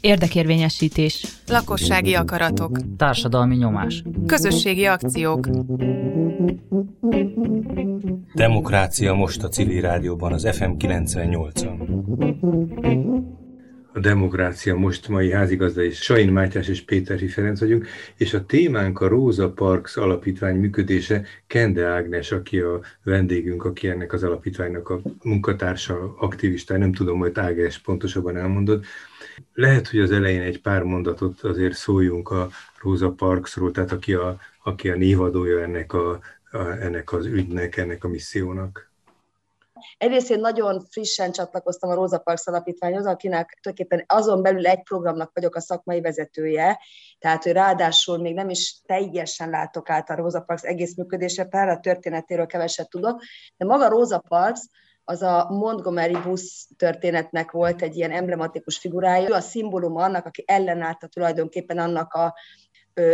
Érdekérvényesítés. Lakossági akaratok. Társadalmi nyomás. Közösségi akciók. Demokrácia most a civil rádióban, az FM 98-on. A Demokrácia most mai házigazda és Sain Mátyás és Péter Ferenc vagyunk, és a témánk a Rosa Parks alapítvány működése. Kende Ágnes, aki a vendégünk, aki ennek az alapítványnak a munkatársa, aktivista, nem tudom, hogy Ágnes pontosabban elmondod. Lehet, hogy az elején egy pár mondatot azért szóljunk a Rosa Parksról, tehát aki a, aki a névadója ennek, a, a, ennek az ügynek, ennek a missziónak. Egyrészt én nagyon frissen csatlakoztam a Rosa Parks Alapítványhoz, akinek tulajdonképpen azon belül egy programnak vagyok a szakmai vezetője, tehát hogy ráadásul még nem is teljesen látok át a Rosa Parks egész működése, pár a történetéről keveset tudok, de maga Rosa Parks az a Montgomery busz történetnek volt egy ilyen emblematikus figurája. Ő a szimbólum annak, aki ellenállta tulajdonképpen annak a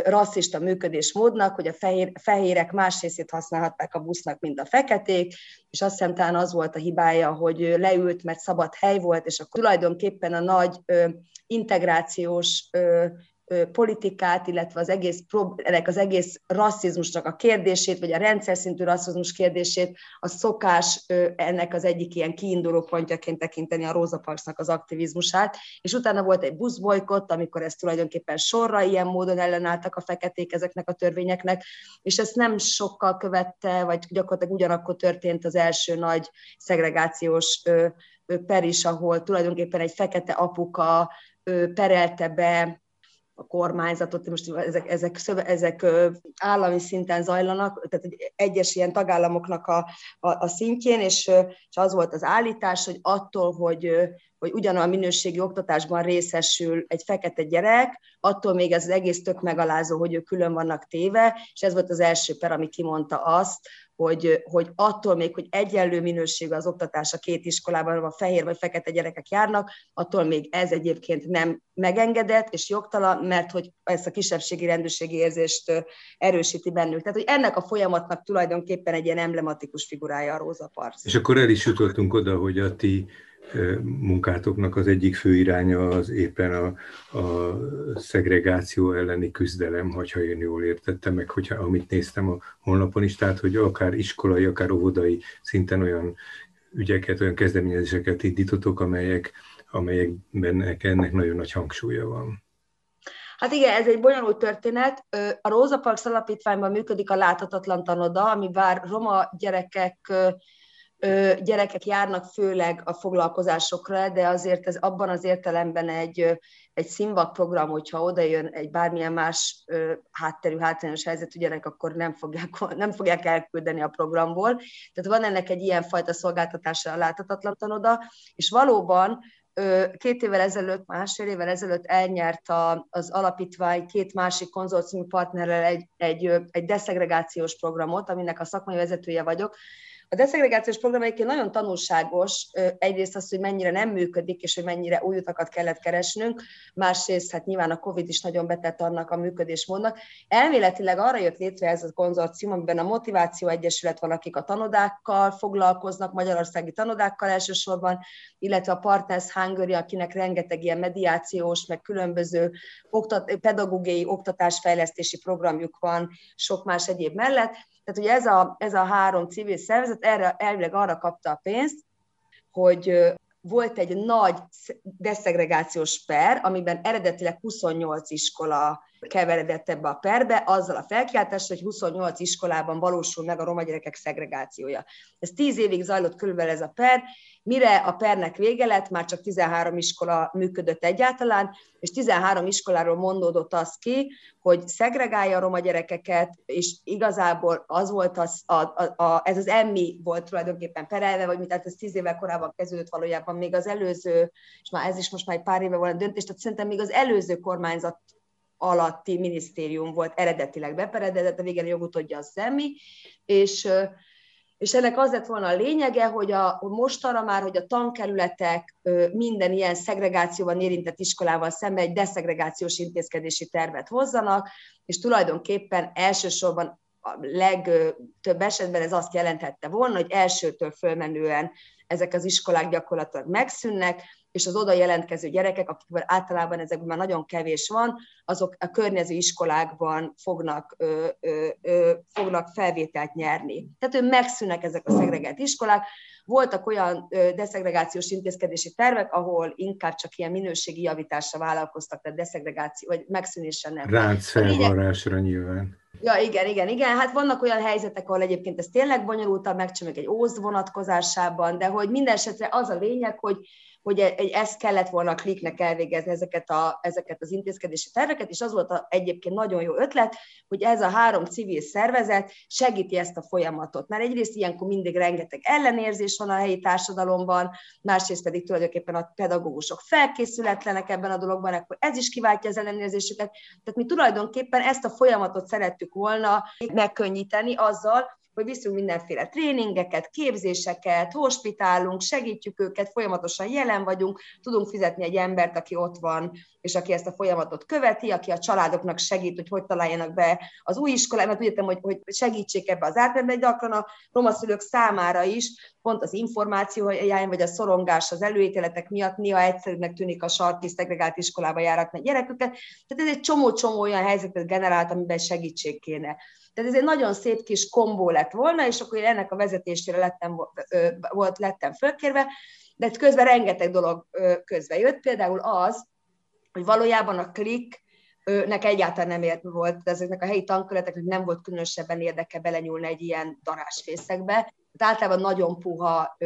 rasszista működésmódnak, hogy a fehér, fehérek más részét használhatták a busznak, mint a feketék, és azt hiszem talán az volt a hibája, hogy leült, mert szabad hely volt, és akkor tulajdonképpen a nagy ö, integrációs ö, politikát, illetve az egész, ennek az egész rasszizmusnak a kérdését, vagy a rendszer szintű rasszizmus kérdését, a szokás ennek az egyik ilyen kiinduló pontjaként tekinteni a Rosa Parksnak az aktivizmusát, és utána volt egy buszbolykott, amikor ezt tulajdonképpen sorra ilyen módon ellenálltak a feketék ezeknek a törvényeknek, és ezt nem sokkal követte, vagy gyakorlatilag ugyanakkor történt az első nagy szegregációs per is, ahol tulajdonképpen egy fekete apuka perelte be a kormányzatot, most ezek, ezek, ezek állami szinten zajlanak, tehát egyes ilyen tagállamoknak a, a, a szintjén, és, és az volt az állítás, hogy attól, hogy, hogy ugyanolyan minőségi oktatásban részesül egy fekete gyerek, attól még ez az egész tök megalázó, hogy ők külön vannak téve, és ez volt az első per, ami kimondta azt, hogy, hogy attól még, hogy egyenlő minőségű az oktatás a két iskolában, a fehér vagy fekete gyerekek járnak, attól még ez egyébként nem megengedett és jogtalan, mert hogy ezt a kisebbségi rendőrségi érzést erősíti bennük. Tehát, hogy ennek a folyamatnak tulajdonképpen egy ilyen emblematikus figurája a Rosa Parks. És akkor el is jutottunk oda, hogy a ti munkátoknak az egyik fő iránya az éppen a, a szegregáció elleni küzdelem, hogyha én jól értettem meg, hogyha amit néztem a honlapon is, tehát hogy akár iskolai, akár óvodai szinten olyan ügyeket, olyan kezdeményezéseket indítotok, amelyek, amelyekben ennek nagyon nagy hangsúlya van. Hát igen, ez egy bonyolult történet. A Rosa Parks alapítványban működik a láthatatlan tanoda, ami bár roma gyerekek gyerekek járnak főleg a foglalkozásokra, de azért ez abban az értelemben egy, egy színvak program, hogyha oda jön egy bármilyen más hátterű, hátrányos helyzetű gyerek, akkor nem fogják, nem fogják elküldeni a programból. Tehát van ennek egy ilyen fajta szolgáltatása a láthatatlan tanoda, és valóban két évvel ezelőtt, másfél évvel ezelőtt elnyert az alapítvány két másik konzorciumi partnerrel egy, egy, egy deszegregációs programot, aminek a szakmai vezetője vagyok, a deszegregációs program egyébként nagyon tanulságos, egyrészt az, hogy mennyire nem működik, és hogy mennyire új utakat kellett keresnünk, másrészt hát nyilván a Covid is nagyon betett annak a működésmódnak. Elméletileg arra jött létre ez a konzorcium, amiben a Motiváció Egyesület van, akik a tanodákkal foglalkoznak, magyarországi tanodákkal elsősorban, illetve a Partners Hungary, akinek rengeteg ilyen mediációs, meg különböző oktat, pedagógiai oktatásfejlesztési programjuk van, sok más egyéb mellett, tehát ugye ez a, ez a három civil szervezet erre, elvileg arra kapta a pénzt, hogy volt egy nagy deszegregációs per, amiben eredetileg 28 iskola keveredett ebbe a perbe, azzal a felkiáltással, hogy 28 iskolában valósul meg a roma gyerekek szegregációja. Ez 10 évig zajlott körülbelül ez a per, mire a pernek vége lett, már csak 13 iskola működött egyáltalán, és 13 iskoláról mondódott az ki, hogy szegregálja a roma gyerekeket, és igazából az volt az, a, a, a, ez az emmi volt tulajdonképpen perelve, vagy mit, tehát ez 10 évvel korábban kezdődött valójában, még az előző, és már ez is most már egy pár éve volt a döntés, tehát szerintem még az előző kormányzat alatti minisztérium volt eredetileg beperedett, a végén a jogutódja a szemmi, és, és ennek az lett volna a lényege, hogy a, mostanra már, hogy a tankerületek minden ilyen szegregációban érintett iskolával szemben egy deszegregációs intézkedési tervet hozzanak, és tulajdonképpen elsősorban a legtöbb esetben ez azt jelentette volna, hogy elsőtől fölmenően ezek az iskolák gyakorlatilag megszűnnek, és az oda jelentkező gyerekek, akikből általában ezekben már nagyon kevés van, azok a környező iskolákban fognak, ö, ö, ö, fognak felvételt nyerni. Tehát ő megszűnnek ezek a szegregált iskolák. Voltak olyan deszegregációs intézkedési tervek, ahol inkább csak ilyen minőségi javításra vállalkoztak, tehát deszegregáció, vagy megszűnésen nem. Ránc felvarrásra nyilván. Ja, igen, igen, igen. Hát vannak olyan helyzetek, ahol egyébként ez tényleg bonyolultabb, megcsináljuk egy óz vonatkozásában, de hogy minden esetre az a lényeg, hogy hogy egy, ezt kellett volna a kliknek elvégezni ezeket, a, ezeket az intézkedési terveket, és az volt a, egyébként nagyon jó ötlet, hogy ez a három civil szervezet segíti ezt a folyamatot. Mert egyrészt ilyenkor mindig rengeteg ellenérzés van a helyi társadalomban, másrészt pedig tulajdonképpen a pedagógusok felkészületlenek ebben a dologban, akkor ez is kiváltja az ellenérzésüket. Tehát mi tulajdonképpen ezt a folyamatot szerettük volna megkönnyíteni azzal, hogy viszünk mindenféle tréningeket, képzéseket, hospitálunk, segítjük őket, folyamatosan jelen vagyunk, tudunk fizetni egy embert, aki ott van, és aki ezt a folyamatot követi, aki a családoknak segít, hogy hogy találjanak be az új iskolába, mert tudjátok, hogy, hogy segítsék ebbe az átmenetbe, gyakran a roma szülők számára is pont az információ hiány, vagy a szorongás az előítéletek miatt néha egyszerűnek tűnik a sarki szegregált iskolába járatni a gyereküket. Tehát ez egy csomó-csomó olyan helyzetet generált, amiben segítség kéne. Tehát ez egy nagyon szép kis kombó lett volna, és akkor én ennek a vezetésére lettem, volt, lettem fölkérve, de közben rengeteg dolog közbe jött, például az, hogy valójában a klik nek egyáltalán nem ért volt, ezeknek a helyi tanköleteknek nem volt különösebben érdeke belenyúlni egy ilyen darásfészekbe. Tehát általában nagyon puha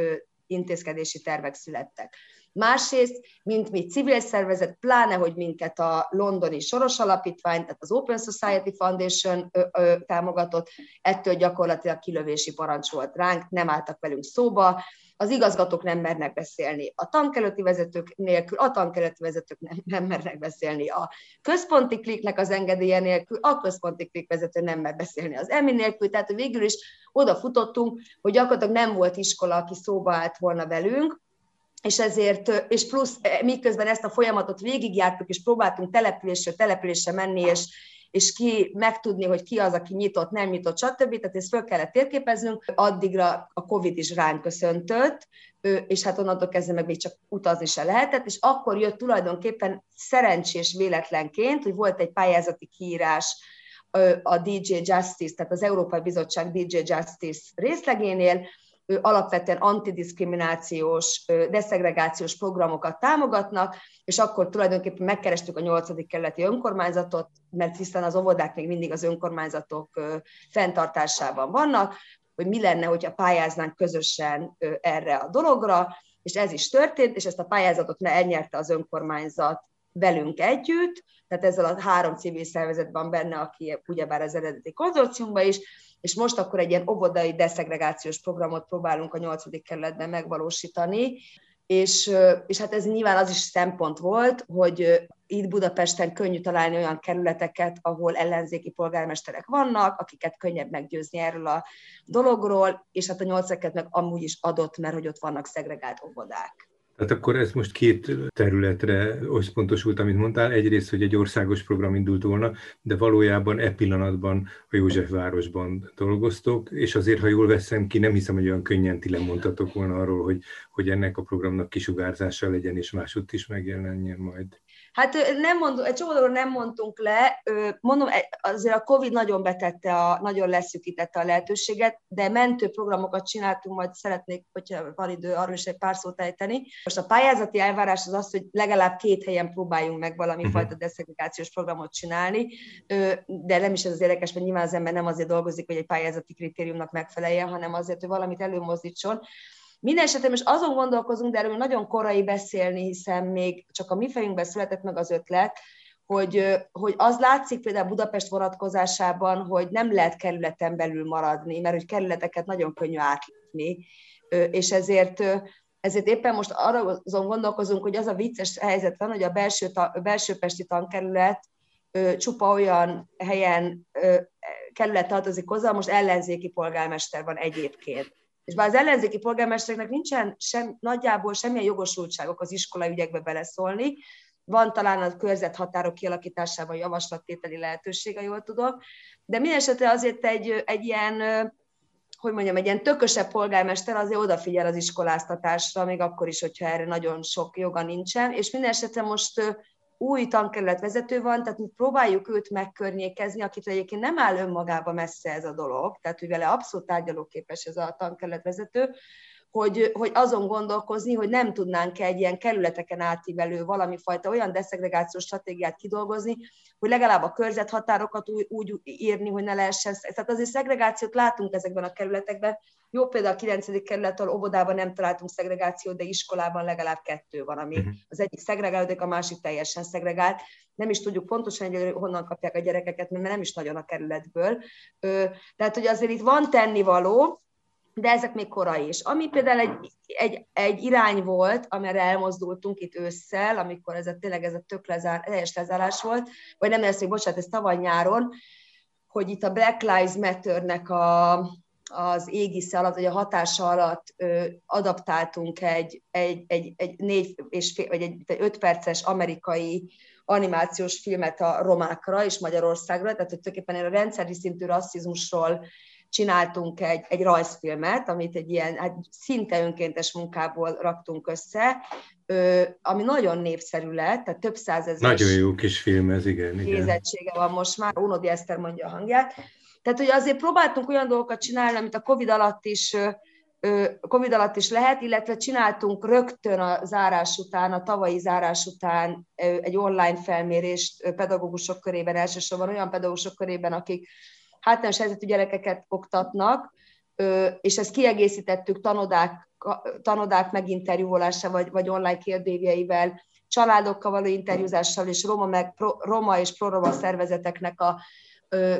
intézkedési tervek születtek. Másrészt, mint mi civil szervezet, pláne, hogy minket a londoni Soros Alapítvány, tehát az Open Society Foundation ö, ö, támogatott, ettől gyakorlatilag kilövési parancs volt ránk, nem álltak velünk szóba, az igazgatók nem mernek beszélni, a tankelőti vezetők nélkül, a tankelőti vezetők nem, nem mernek beszélni, a központi kliknek az engedélye nélkül, a központi klik vezető nem mer beszélni az EMI nélkül, tehát végül is oda futottunk, hogy gyakorlatilag nem volt iskola, aki szóba állt volna velünk, és ezért, és plusz miközben ezt a folyamatot végigjártuk, és próbáltunk településről településre menni, és, és ki megtudni, hogy ki az, aki nyitott, nem nyitott, stb. Tehát ezt föl kellett térképeznünk. Addigra a Covid is ránk köszöntött, és hát onnantól kezdve meg még csak utazni se lehetett, és akkor jött tulajdonképpen szerencsés véletlenként, hogy volt egy pályázati kiírás a DJ Justice, tehát az Európai Bizottság DJ Justice részlegénél, alapvetően antidiszkriminációs, deszegregációs programokat támogatnak, és akkor tulajdonképpen megkerestük a 8. kerületi önkormányzatot, mert hiszen az óvodák még mindig az önkormányzatok fenntartásában vannak, hogy mi lenne, hogyha pályáznánk közösen erre a dologra, és ez is történt, és ezt a pályázatot elnyerte az önkormányzat velünk együtt, tehát ezzel a három civil szervezet van benne, aki ugyebár az eredeti konzorciumban is, és most akkor egy ilyen óvodai deszegregációs programot próbálunk a nyolcadik kerületben megvalósítani, és, és hát ez nyilván az is szempont volt, hogy itt Budapesten könnyű találni olyan kerületeket, ahol ellenzéki polgármesterek vannak, akiket könnyebb meggyőzni erről a dologról, és hát a nyolceket meg amúgy is adott, mert hogy ott vannak szegregált óvodák. Tehát akkor ez most két területre összpontosult, amit mondtál. Egyrészt, hogy egy országos program indult volna, de valójában e pillanatban a Józsefvárosban dolgoztok, és azért, ha jól veszem ki, nem hiszem, hogy olyan könnyen ti lemondhatok volna arról, hogy, hogy ennek a programnak kisugárzása legyen, és másutt is megjelenjen majd. Hát nem mondunk, egy csomó nem mondtunk le, mondom, e, azért a Covid nagyon betette, a, nagyon leszűkítette a lehetőséget, de mentő programokat csináltunk, majd szeretnék, hogyha van idő, arról is egy pár szót ejteni. Most a pályázati elvárás az az, hogy legalább két helyen próbáljunk meg valami uh-huh. fajta deszegregációs programot csinálni, de nem is ez az érdekes, mert nyilván az ember nem azért dolgozik, hogy egy pályázati kritériumnak megfeleljen, hanem azért, hogy valamit előmozdítson. Minden esetre most azon gondolkozunk, de erről nagyon korai beszélni, hiszen még csak a mi fejünkben született meg az ötlet, hogy, hogy az látszik például Budapest vonatkozásában, hogy nem lehet kerületen belül maradni, mert hogy kerületeket nagyon könnyű átlépni, és ezért ezért éppen most arra azon gondolkozunk, hogy az a vicces helyzet van, hogy a belső, a belső pesti tankerület csupa olyan helyen kerület tartozik hozzá, most ellenzéki polgármester van egyébként. És bár az ellenzéki polgármestereknek nincsen sem, nagyjából semmilyen jogosultságok az iskola ügyekbe beleszólni, van talán a körzethatárok kialakításában javaslattételi lehetősége, jól tudom, de minden esetre azért egy, egy ilyen hogy mondjam, egy ilyen tökösebb polgármester azért odafigyel az iskoláztatásra, még akkor is, hogyha erre nagyon sok joga nincsen, és minden esetre most új tankerület vezető van, tehát mi próbáljuk őt megkörnyékezni, akit egyébként nem áll önmagába messze ez a dolog, tehát hogy vele abszolút tárgyalóképes ez a tankerület vezető, hogy, hogy azon gondolkozni, hogy nem tudnánk egy ilyen kerületeken átívelő valami fajta olyan deszegregációs stratégiát kidolgozni, hogy legalább a körzethatárokat úgy, úgy írni, hogy ne lehessen. Tehát azért szegregációt látunk ezekben a kerületekben. Jó például a 9. kerülettől óvodában nem találtunk szegregációt, de iskolában legalább kettő van, ami uh-huh. az egyik szegregálódik, a másik teljesen szegregált. Nem is tudjuk pontosan, hogy honnan kapják a gyerekeket, mert nem is nagyon a kerületből. Tehát, hogy azért itt van tennivaló, de ezek még korai is. Ami például egy, egy, egy irány volt, amire elmozdultunk itt ősszel, amikor ez a, tényleg ez a tök lezár, teljes lezárás volt, vagy nem lesz, hogy bocsánat, ez tavaly nyáron, hogy itt a Black Lives Matter-nek a, az égisze alatt, vagy a hatása alatt ö, adaptáltunk egy, egy, egy, egy négy és fél, vagy egy, egy öt perces amerikai animációs filmet a romákra és Magyarországra, tehát hogy tulajdonképpen a rendszeri szintű rasszizmusról csináltunk egy, egy rajzfilmet, amit egy ilyen hát szinte önkéntes munkából raktunk össze, ami nagyon népszerű lett, tehát több százezer. Nagyon jó kis film ez, igen. igen. van most már, Unodi Eszter mondja a hangját. Tehát, hogy azért próbáltunk olyan dolgokat csinálni, amit a Covid alatt is Covid alatt is lehet, illetve csináltunk rögtön a zárás után, a tavalyi zárás után egy online felmérést pedagógusok körében, elsősorban olyan pedagógusok körében, akik hátrányos helyzetű gyerekeket oktatnak, és ezt kiegészítettük tanodák, tanodák meginterjúvolása, vagy, vagy online kérdévjeivel, családokkal való interjúzással, és roma, meg, pro, roma és proroma szervezeteknek a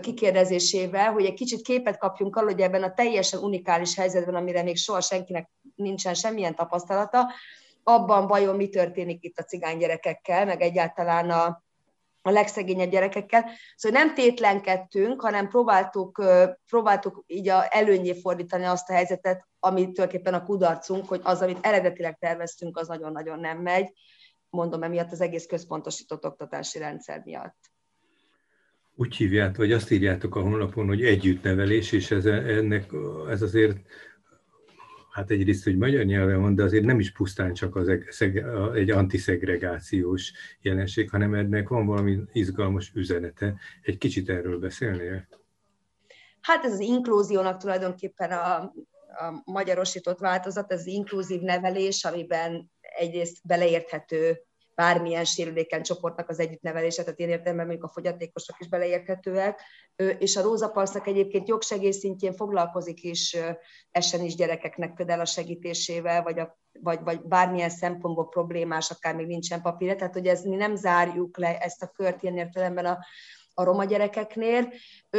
kikérdezésével, hogy egy kicsit képet kapjunk arról, hogy ebben a teljesen unikális helyzetben, amire még soha senkinek nincsen semmilyen tapasztalata, abban vajon mi történik itt a cigány gyerekekkel, meg egyáltalán a, a legszegényebb gyerekekkel. Szóval nem tétlenkedtünk, hanem próbáltuk, próbáltuk így a előnyé fordítani azt a helyzetet, ami tulajdonképpen a kudarcunk, hogy az, amit eredetileg terveztünk, az nagyon-nagyon nem megy. Mondom, emiatt az egész központosított oktatási rendszer miatt. Úgy hívjátok, vagy azt írjátok a honlapon, hogy együttnevelés, és ez, ennek, ez azért hát egyrészt, hogy magyar nyelven van, de azért nem is pusztán csak az egy antiszegregációs jelenség, hanem ennek van valami izgalmas üzenete. Egy kicsit erről beszélnél? Hát ez az inklúziónak tulajdonképpen a, a magyarosított változat, ez az inkluzív nevelés, amiben egyrészt beleérthető bármilyen sérülékeny csoportnak az együttnevelése, tehát én értelemben mondjuk a fogyatékosok is beleérthetőek, és a Róza Parszak egyébként jogsegély szintjén foglalkozik is essen is gyerekeknek például a segítésével, vagy, a, vagy, vagy bármilyen szempontból problémás, akár még nincsen papírja, tehát hogy ez mi nem zárjuk le ezt a kört ilyen értelemben a, a roma gyerekeknél.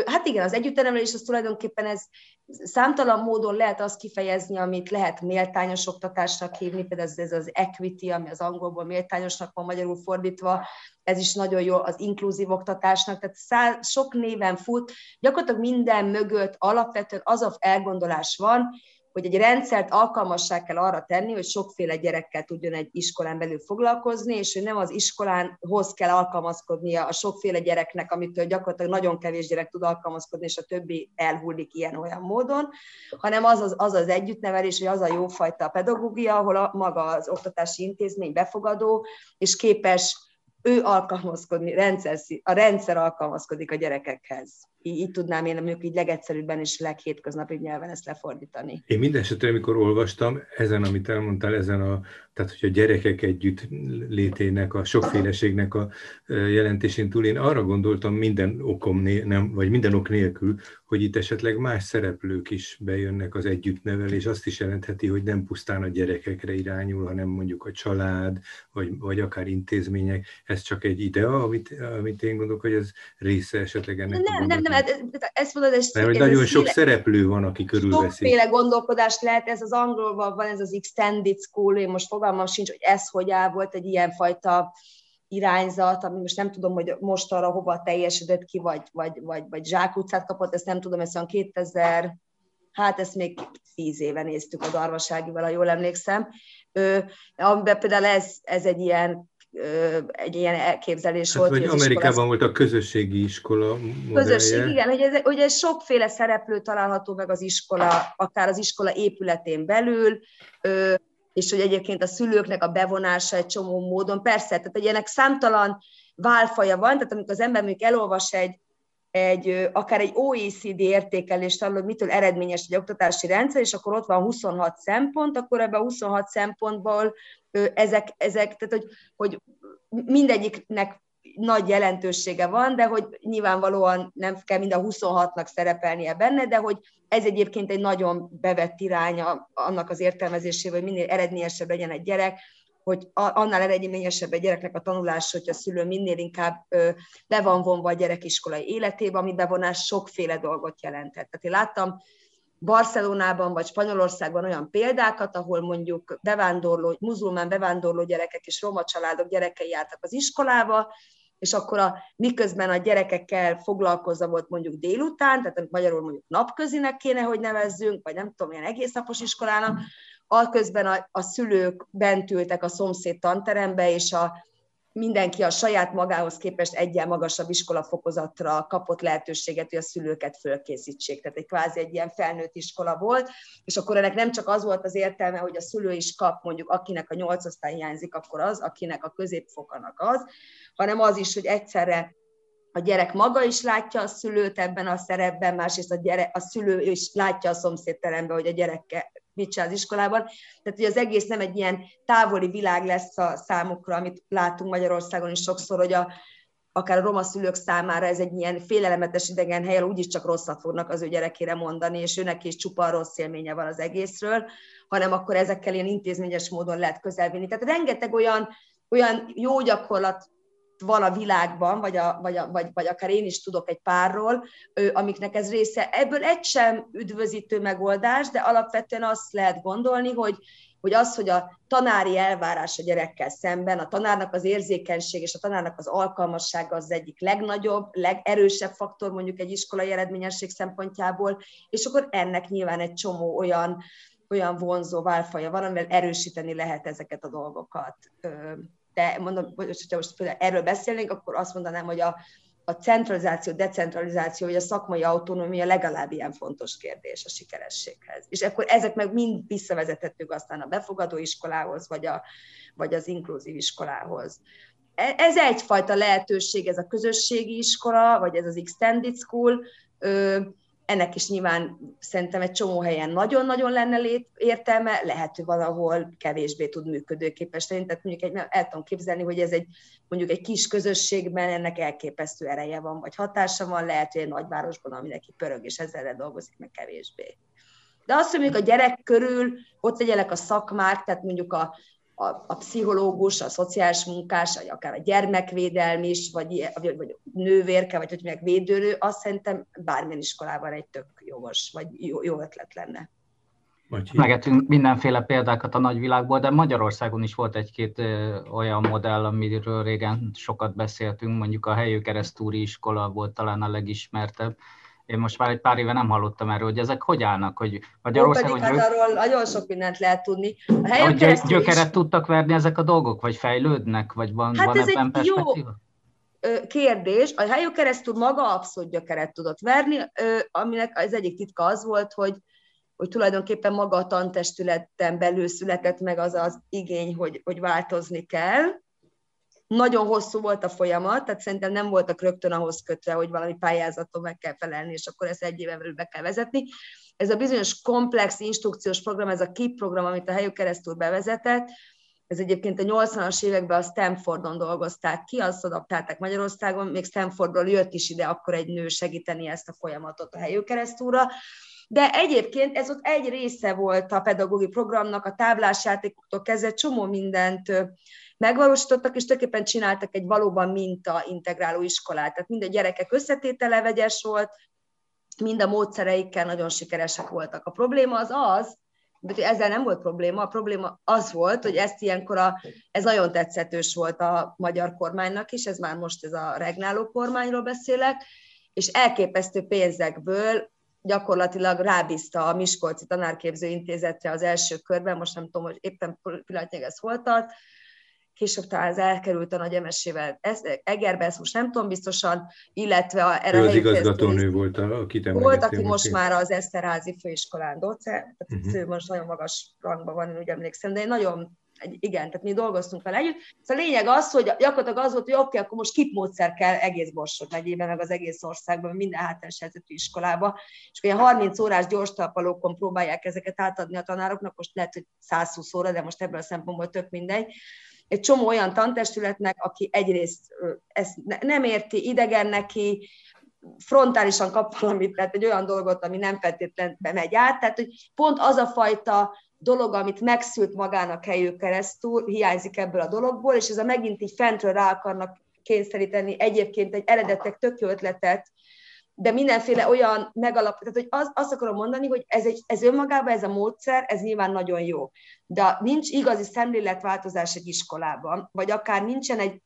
Hát igen, az együttenemelés az tulajdonképpen ez számtalan módon lehet azt kifejezni, amit lehet méltányos oktatásnak hívni, például ez, az equity, ami az angolból méltányosnak van magyarul fordítva, ez is nagyon jó az inkluzív oktatásnak, tehát szá, sok néven fut, gyakorlatilag minden mögött alapvetően az a elgondolás van, hogy egy rendszert alkalmassá kell arra tenni, hogy sokféle gyerekkel tudjon egy iskolán belül foglalkozni, és hogy nem az iskolánhoz kell alkalmazkodnia a sokféle gyereknek, amitől gyakorlatilag nagyon kevés gyerek tud alkalmazkodni, és a többi elhullik ilyen-olyan módon, hanem az az, az, az együttnevelés, hogy az a jófajta pedagógia, ahol a, maga az oktatási intézmény befogadó, és képes ő alkalmazkodni, rendszer, a rendszer alkalmazkodik a gyerekekhez így, így tudnám én mondjuk így legegyszerűbben és leghétköznapi nyelven ezt lefordítani. Én minden esetre, amikor olvastam, ezen, amit elmondtál, ezen a, tehát hogy a gyerekek együtt létének, a sokféleségnek a jelentésén túl, én arra gondoltam minden okom, nem, vagy minden ok nélkül, hogy itt esetleg más szereplők is bejönnek az együttnevelés. Azt is jelentheti, hogy nem pusztán a gyerekekre irányul, hanem mondjuk a család, vagy, vagy akár intézmények. Ez csak egy idea, amit, amit én gondolok, hogy ez része esetleg ennek nem, nem, nem, ez, ezt mondod, ez, Mert hogy nagyon sok féle, szereplő van, aki körülveszi. Sokféle gondolkodást lehet, ez az angolban van, ez az extended school, én most fogalmam sincs, hogy ez hogy áll, volt egy ilyen fajta irányzat, ami most nem tudom, hogy most arra hova teljesedett ki, vagy, vagy, vagy, vagy zsákutcát kapott, ezt nem tudom, ez olyan 2000, hát ezt még tíz éve néztük a Darvaságival, ha jól emlékszem, amiben például ez, ez egy ilyen egy ilyen elképzelés hát, volt. Vagy Amerikában iskola... volt a közösségi iskola modellje. Közösség, igen, hogy ez, hogy ez sokféle szereplő található meg az iskola, akár az iskola épületén belül, és hogy egyébként a szülőknek a bevonása egy csomó módon, persze, tehát egy ennek számtalan válfaja van, tehát amikor az ember mondjuk elolvas egy, egy, akár egy OECD értékelést arról, hogy mitől eredményes egy oktatási rendszer, és akkor ott van 26 szempont, akkor ebben a 26 szempontból ezek, ezek tehát hogy, hogy mindegyiknek nagy jelentősége van, de hogy nyilvánvalóan nem kell mind a 26-nak szerepelnie benne, de hogy ez egyébként egy nagyon bevett iránya annak az értelmezésével, hogy minél eredményesebb legyen egy gyerek, hogy annál eredményesebb egy gyereknek a tanulás, hogy a szülő minél inkább be van vonva a gyerek iskolai életébe, ami bevonás sokféle dolgot jelentett. Tehát én láttam Barcelonában vagy Spanyolországban olyan példákat, ahol mondjuk bevándorló, muzulmán bevándorló gyerekek és roma családok gyerekei jártak az iskolába, és akkor a, miközben a gyerekekkel foglalkozza volt mondjuk délután, tehát magyarul mondjuk napközinek kéne, hogy nevezzünk, vagy nem tudom, ilyen egész napos iskolának, Alközben a, a szülők bent ültek a szomszéd tanterembe, és a, mindenki a saját magához képest egyen magasabb iskolafokozatra kapott lehetőséget, hogy a szülőket fölkészítsék. Tehát egy kvázi egy ilyen felnőtt iskola volt, és akkor ennek nem csak az volt az értelme, hogy a szülő is kap, mondjuk akinek a nyolc osztály hiányzik, akkor az, akinek a középfokanak az, hanem az is, hogy egyszerre a gyerek maga is látja a szülőt ebben a szerepben, másrészt a, gyerek, a szülő is látja a szomszédteremben, hogy a gyereke mit csinál az iskolában. Tehát, hogy az egész nem egy ilyen távoli világ lesz a számukra, amit látunk Magyarországon is sokszor, hogy a, akár a roma szülők számára ez egy ilyen félelemetes idegen hely, úgyis csak rosszat fognak az ő gyerekére mondani, és őnek is csupa rossz élménye van az egészről, hanem akkor ezekkel ilyen intézményes módon lehet közelvinni. Tehát rengeteg olyan, olyan jó gyakorlat van a világban, vagy, a, vagy, a, vagy, vagy akár én is tudok egy párról, amiknek ez része. Ebből egy sem üdvözítő megoldás, de alapvetően azt lehet gondolni, hogy, hogy az, hogy a tanári elvárás a gyerekkel szemben, a tanárnak az érzékenység és a tanárnak az alkalmassága az egyik legnagyobb, legerősebb faktor mondjuk egy iskolai eredményesség szempontjából, és akkor ennek nyilván egy csomó olyan, olyan vonzó válfaja van, amivel erősíteni lehet ezeket a dolgokat de mondom, hogyha most erről beszélnénk, akkor azt mondanám, hogy a, a centralizáció, decentralizáció, vagy a szakmai autonómia legalább ilyen fontos kérdés a sikerességhez. És akkor ezek meg mind visszavezethetők aztán a befogadó iskolához, vagy, a, vagy az inkluzív iskolához. E, ez egyfajta lehetőség, ez a közösségi iskola, vagy ez az extended school, ennek is nyilván szerintem egy csomó helyen nagyon-nagyon lenne lét, értelme, lehet, hogy valahol kevésbé tud működőképes lenni. Tehát mondjuk egy, el tudom képzelni, hogy ez egy mondjuk egy kis közösségben ennek elképesztő ereje van, vagy hatása van, lehet, hogy egy nagyvárosban, ami neki pörög, és ezzel dolgozik, meg kevésbé. De azt, hogy mondjuk a gyerek körül ott legyenek a szakmák, tehát mondjuk a, a, a pszichológus, a szociális munkás, vagy akár a gyermekvédelmi is, vagy, vagy, vagy nővérke, vagy hogy meg védőnő, azt szerintem bármilyen iskolában egy tök jogos, vagy jó, jó ötlet lenne. Megetünk mindenféle példákat a nagyvilágból, de Magyarországon is volt egy-két olyan modell, amiről régen sokat beszéltünk, mondjuk a helyő keresztúri iskola volt talán a legismertebb, én most már egy pár éve nem hallottam erről, hogy ezek hogy állnak, hogy Magyarországon... Ó, pedig hát arról nagyon sok mindent lehet tudni. A hogy gyökeret is... tudtak verni ezek a dolgok, vagy fejlődnek, vagy van, hát van ez ebben egy jó kérdés. A helyük keresztül maga abszolút gyökeret tudott verni, aminek az egyik titka az volt, hogy hogy tulajdonképpen maga a tantestületen belül született meg az az igény, hogy, hogy változni kell, nagyon hosszú volt a folyamat, tehát szerintem nem voltak rögtön ahhoz kötve, hogy valami pályázaton meg kell felelni, és akkor ezt egy éven belül be kell vezetni. Ez a bizonyos komplex instrukciós program, ez a KIP program, amit a helyük keresztül bevezetett, ez egyébként a 80-as években a Stanfordon dolgozták ki, azt adaptálták Magyarországon, még Stanfordról jött is ide akkor egy nő segíteni ezt a folyamatot a helyük keresztúra. De egyébként ez ott egy része volt a pedagógiai programnak, a táblásjátékoktól kezdve csomó mindent megvalósítottak, és tulajdonképpen csináltak egy valóban minta integráló iskolát. Tehát mind a gyerekek összetétele vegyes volt, mind a módszereikkel nagyon sikeresek voltak. A probléma az az, de ezzel nem volt probléma, a probléma az volt, hogy ezt ilyenkor a, ez nagyon tetszetős volt a magyar kormánynak is, ez már most ez a regnáló kormányról beszélek, és elképesztő pénzekből gyakorlatilag rábízta a Miskolci Tanárképző Intézetre az első körben, most nem tudom, hogy éppen pillanatnyilag ez hol tart, később talán ez elkerült a nagy emesével Egerbe, ezt most nem tudom biztosan, illetve a, erre az igazgatónő volt, aki Volt, aki most már az Eszterházi főiskolán docent, tehát uh-huh. ő most nagyon magas rangban van, én úgy emlékszem, de én nagyon igen, tehát mi dolgoztunk vele együtt. Szóval a lényeg az, hogy gyakorlatilag az volt, hogy oké, okay, akkor most kipmódszer kell egész Borsod megyében, meg az egész országban, minden hátrányos helyzetű iskolába, és ugye 30 órás gyors talpalókon próbálják ezeket átadni a tanároknak, most lehet, hogy 120 óra, de most ebből a szempontból tök mindegy. Egy csomó olyan tantestületnek, aki egyrészt ezt nem érti, idegen neki, frontálisan kap valamit, tehát egy olyan dolgot, ami nem feltétlenül megy át, tehát hogy pont az a fajta dolog, amit megszült magának helyük keresztül, hiányzik ebből a dologból, és ez a megint így fentről rá akarnak kényszeríteni egyébként egy eredetek tök ötletet, de mindenféle olyan megalap, tehát hogy az, azt akarom mondani, hogy ez, egy, ez önmagában, ez a módszer, ez nyilván nagyon jó. De nincs igazi szemléletváltozás egy iskolában, vagy akár nincsen egy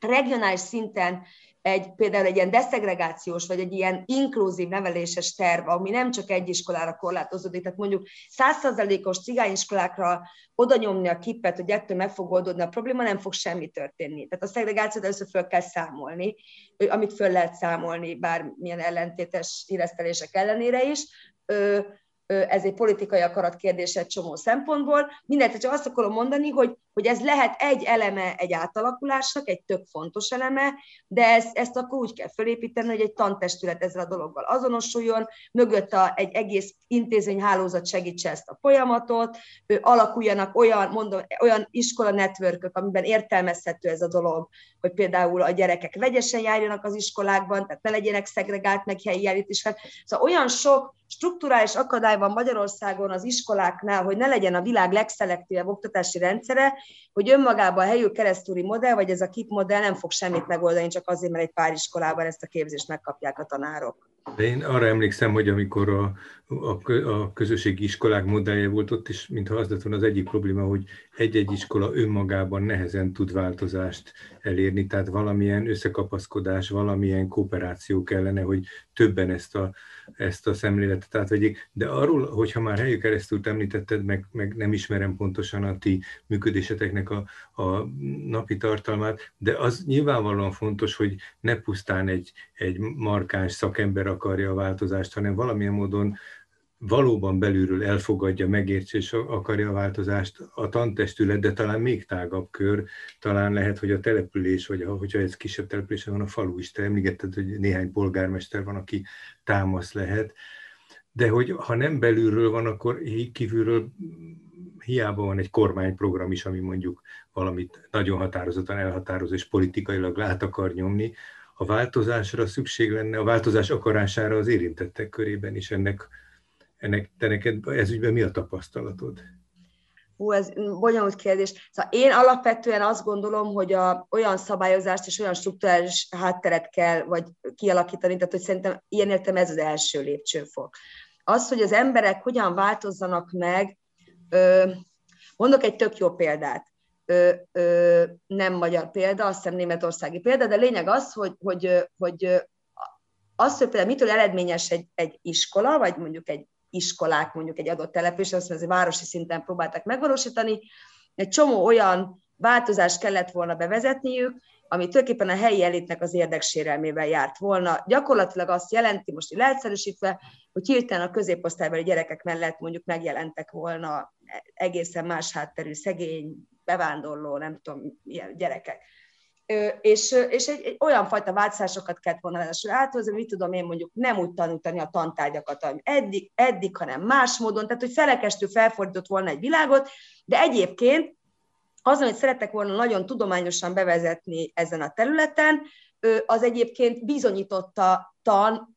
regionális szinten egy, például egy ilyen deszegregációs, vagy egy ilyen inkluzív neveléses terv, ami nem csak egy iskolára korlátozódik, tehát mondjuk százszerzalékos cigányiskolákra oda nyomni a kipet, hogy ettől meg fog oldódni a probléma, nem fog semmi történni. Tehát a szegregációt először föl kell számolni, amit föl lehet számolni, bármilyen ellentétes éreztelések ellenére is ez egy politikai akarat kérdése egy csomó szempontból. Mindent csak azt akarom mondani, hogy, hogy ez lehet egy eleme egy átalakulásnak, egy tök fontos eleme, de ezt, ezt akkor úgy kell felépíteni, hogy egy tantestület ezzel a dologgal azonosuljon, mögött a, egy egész intézményhálózat segítse ezt a folyamatot, ő, alakuljanak olyan, mondom, olyan iskola networkök, amiben értelmezhető ez a dolog, hogy például a gyerekek vegyesen járjanak az iskolákban, tehát ne legyenek szegregált meg helyi jelítések. Szóval olyan sok strukturális akadály van Magyarországon az iskoláknál, hogy ne legyen a világ legszelektív oktatási rendszere, hogy önmagában a helyű keresztúri modell, vagy ez a KIP modell nem fog semmit megoldani, csak azért, mert egy pár iskolában ezt a képzést megkapják a tanárok. De én arra emlékszem, hogy amikor a, a, közösségi iskolák modellje volt ott is, mintha az lett volna az egyik probléma, hogy egy-egy iskola önmagában nehezen tud változást elérni, tehát valamilyen összekapaszkodás, valamilyen kooperáció kellene, hogy többen ezt a, ezt a szemléletet átvegyék. De arról, hogyha már helyük keresztül említetted, meg, meg nem ismerem pontosan a ti működéseteknek a, a napi tartalmát, de az nyilvánvalóan fontos, hogy ne pusztán egy, egy markáns szakember akarja a változást, hanem valamilyen módon valóban belülről elfogadja, megértse és akarja a változást a tantestület, de talán még tágabb kör, talán lehet, hogy a település, vagy hogyha ez kisebb település van, a falu is. Te említetted, hogy néhány polgármester van, aki támasz lehet, de hogy ha nem belülről van, akkor kívülről hiába van egy kormányprogram is, ami mondjuk valamit nagyon határozottan elhatároz és politikailag lát akar nyomni, a változásra szükség lenne, a változás akarására az érintettek körében is ennek ennek, te neked ez ügyben mi a tapasztalatod? Hú, ez bonyolult kérdés. Szóval én alapvetően azt gondolom, hogy a, olyan szabályozást és olyan struktúrális hátteret kell vagy kialakítani, tehát hogy szerintem ilyen értem ez az első lépcsőfok. Az, hogy az emberek hogyan változzanak meg, ö, mondok egy tök jó példát. Ö, ö, nem magyar példa, azt hiszem németországi példa, de lényeg az, hogy, hogy, hogy az, hogy például mitől eredményes egy, egy iskola, vagy mondjuk egy iskolák mondjuk egy adott településen, azt mondja, városi szinten próbálták megvalósítani. Egy csomó olyan változást kellett volna bevezetniük, ami tulajdonképpen a helyi elitnek az érdeksérelmével járt volna. Gyakorlatilag azt jelenti, most leegyszerűsítve, hogy hirtelen a középosztálybeli gyerekek mellett mondjuk megjelentek volna egészen más hátterű, szegény, bevándorló, nem tudom, ilyen gyerekek és, és egy, egy olyan fajta változásokat kellett volna áthozni, mit tudom én mondjuk nem úgy tanítani a tantárgyakat, ami eddig, eddig, hanem más módon, tehát hogy felekestő felfordított volna egy világot, de egyébként az, amit szerettek volna nagyon tudományosan bevezetni ezen a területen, az egyébként bizonyította tan,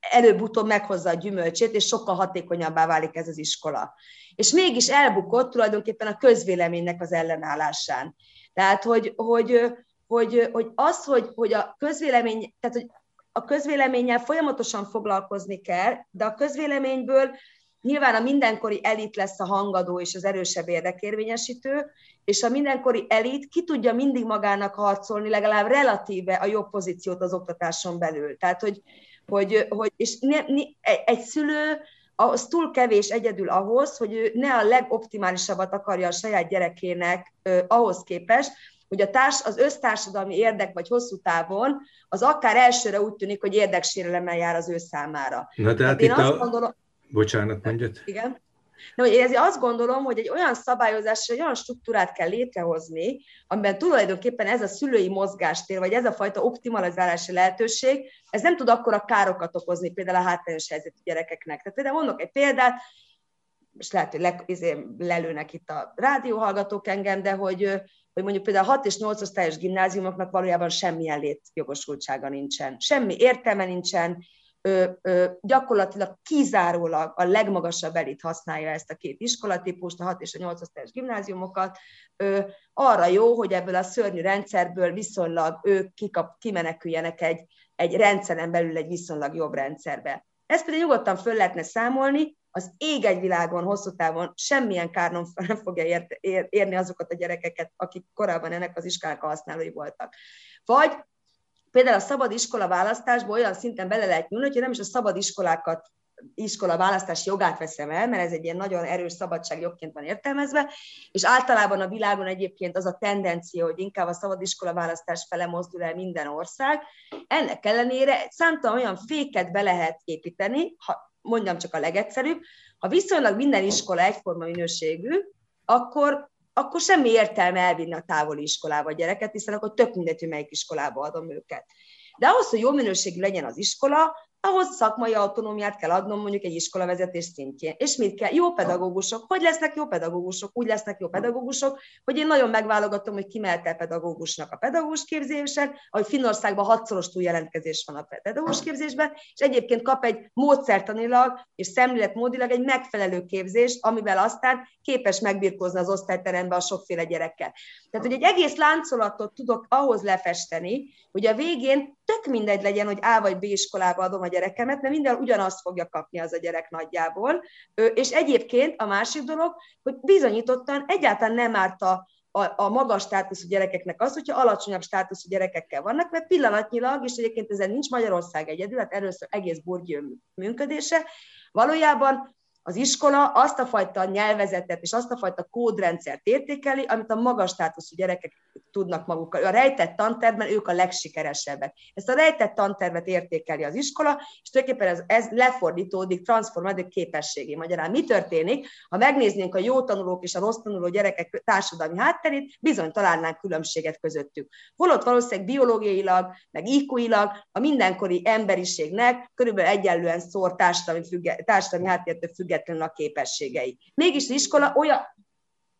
előbb-utóbb meghozza a gyümölcsét, és sokkal hatékonyabbá válik ez az iskola. És mégis elbukott tulajdonképpen a közvéleménynek az ellenállásán. Tehát, hogy, hogy, hogy, hogy az, hogy, hogy a közvélemény, tehát hogy a közvéleménnyel folyamatosan foglalkozni kell, de a közvéleményből nyilván a mindenkori elit lesz a hangadó és az erősebb érdekérvényesítő, és a mindenkori elit ki tudja mindig magának harcolni legalább relatíve a jobb pozíciót az oktatáson belül. Tehát, hogy, hogy, hogy és ne, ne, egy szülő az túl kevés egyedül ahhoz, hogy ő ne a legoptimálisabbat akarja a saját gyerekének ahhoz képest, hogy a társ, az össztársadalmi érdek vagy hosszú távon, az akár elsőre úgy tűnik, hogy érdeksérelemmel jár az ő számára. Na tehát hát itt a... Gondolom... Bocsánat, mondjad. Igen. Na, hogy én azt gondolom, hogy egy olyan szabályozásra, egy olyan struktúrát kell létrehozni, amiben tulajdonképpen ez a szülői mozgástér, vagy ez a fajta optimalizálási lehetőség, ez nem tud akkor a károkat okozni például a hátrányos helyzetű gyerekeknek. Tehát például mondok egy példát, és lehet, hogy le, izé, lelőnek itt a rádióhallgatók engem, de hogy hogy mondjuk például a 6 és 8 osztályos gimnáziumoknak valójában semmilyen létjogosultsága nincsen. Semmi értelme nincsen, ö, ö, gyakorlatilag kizárólag a legmagasabb elit használja ezt a két iskolatípust, a 6 és a 8 osztályos gimnáziumokat, ö, arra jó, hogy ebből a szörnyű rendszerből viszonylag ők kikap, kimeneküljenek egy, egy rendszeren belül egy viszonylag jobb rendszerbe. Ezt pedig nyugodtan föl lehetne számolni, az ég egy világon, hosszú távon semmilyen kárnom nem fogja ér, ér, érni azokat a gyerekeket, akik korábban ennek az iskolák használói voltak. Vagy például a szabad iskola választásból olyan szinten bele lehet nyúlni, hogy nem is a szabad iskolákat iskola választási jogát veszem el, mert ez egy ilyen nagyon erős szabadságjogként van értelmezve, és általában a világon egyébként az a tendencia, hogy inkább a szabad iskola választás fele mozdul el minden ország. Ennek ellenére számtalan olyan féket be lehet építeni, ha mondjam csak a legegyszerűbb, ha viszonylag minden iskola egyforma minőségű, akkor, akkor semmi értelme elvinni a távoli iskolába a gyereket, hiszen akkor tök mindegy, hogy melyik iskolába adom őket. De ahhoz, hogy jó minőségű legyen az iskola, ahhoz szakmai autonómiát kell adnom mondjuk egy iskolavezetés szintjén. És mit kell? Jó pedagógusok. Hogy lesznek jó pedagógusok? Úgy lesznek jó pedagógusok, hogy én nagyon megválogatom, hogy ki mehet pedagógusnak a pedagógus képzésen, ahogy Finnországban hatszoros túljelentkezés van a pedagógus képzésben, és egyébként kap egy módszertanilag és szemléletmódilag egy megfelelő képzést, amivel aztán képes megbirkózni az osztályterembe a sokféle gyerekkel. Tehát, hogy egy egész láncolatot tudok ahhoz lefesteni, hogy a végén tök mindegy legyen, hogy A vagy B iskolába adom a gyerekemet, mert minden ugyanazt fogja kapni az a gyerek nagyjából. És egyébként a másik dolog, hogy bizonyítottan egyáltalán nem árt a, a, a magas státuszú gyerekeknek az, hogyha alacsonyabb státuszú gyerekekkel vannak, mert pillanatnyilag, és egyébként ezen nincs Magyarország egyedül, hát erről egész burgyő működése, valójában az iskola azt a fajta nyelvezetet és azt a fajta kódrendszert értékeli, amit a magas státuszú gyerekek tudnak magukkal. A rejtett tantervben ők a legsikeresebbek. Ezt a rejtett tantervet értékeli az iskola, és tulajdonképpen ez, ez lefordítódik, transformálódik képességé. Magyarán mi történik, ha megnéznénk a jó tanulók és a rossz tanuló gyerekek társadalmi hátterét, bizony találnánk különbséget közöttük. Holott valószínűleg biológiailag, meg iq a mindenkori emberiségnek körülbelül egyenlően szór társadalmi, függe, társadalmi háttértől függetlenül a képességei. Mégis az iskola olyan,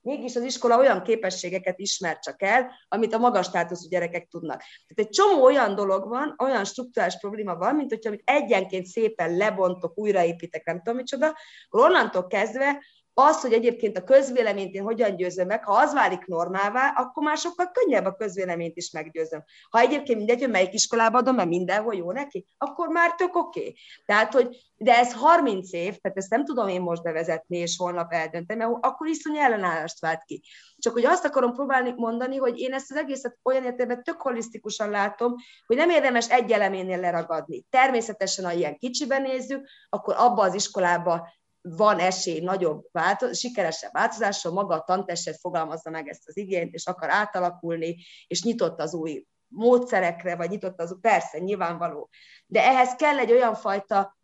Mégis az iskola olyan képességeket ismer csak el, amit a magas státuszú gyerekek tudnak. Tehát egy csomó olyan dolog van, olyan struktúrás probléma van, mint hogyha egyenként szépen lebontok, újraépítek, nem tudom micsoda, akkor onnantól kezdve az, hogy egyébként a közvéleményt én hogyan győzöm meg, ha az válik normává, akkor már sokkal könnyebb a közvéleményt is meggyőzöm. Ha egyébként mindegy, hogy melyik iskolába adom, mert mindenhol jó neki, akkor már tök oké. Okay. Tehát, hogy de ez 30 év, tehát ezt nem tudom én most bevezetni, és holnap eldönteni, mert akkor iszony ellenállást vált ki. Csak hogy azt akarom próbálni mondani, hogy én ezt az egészet olyan értelemben tök holisztikusan látom, hogy nem érdemes egy eleménél leragadni. Természetesen, ha ilyen kicsiben nézzük, akkor abba az iskolába van esély nagyobb, változ, sikeresebb változásra, maga a tantestet fogalmazza meg ezt az igényt, és akar átalakulni, és nyitott az új módszerekre, vagy nyitott az, persze, nyilvánvaló. De ehhez kell egy olyan fajta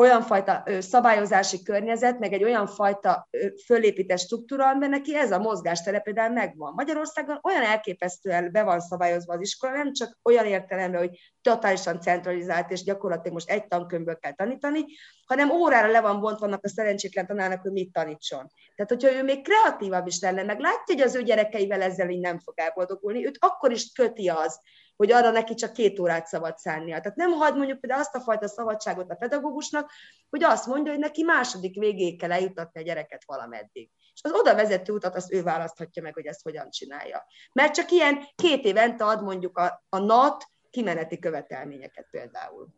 olyan fajta szabályozási környezet, meg egy olyan fajta fölépített struktúra, amiben neki ez a mozgástere például megvan. Magyarországon olyan elképesztően be van szabályozva az iskola, nem csak olyan értelemben, hogy totálisan centralizált, és gyakorlatilag most egy tankönyvből kell tanítani, hanem órára le van bontva annak a szerencsétlen tanárnak, hogy mit tanítson. Tehát, hogyha ő még kreatívabb is lenne, meg látja, hogy az ő gyerekeivel ezzel így nem fog elboldogulni, őt akkor is köti az, hogy arra neki csak két órát szabad szánnia. Tehát nem hadd mondjuk például azt a fajta szabadságot a pedagógusnak, hogy azt mondja, hogy neki második végéig kell eljutatni a gyereket valameddig. És az oda vezető utat azt ő választhatja meg, hogy ezt hogyan csinálja. Mert csak ilyen két évente ad mondjuk a, a NAT kimeneti követelményeket például.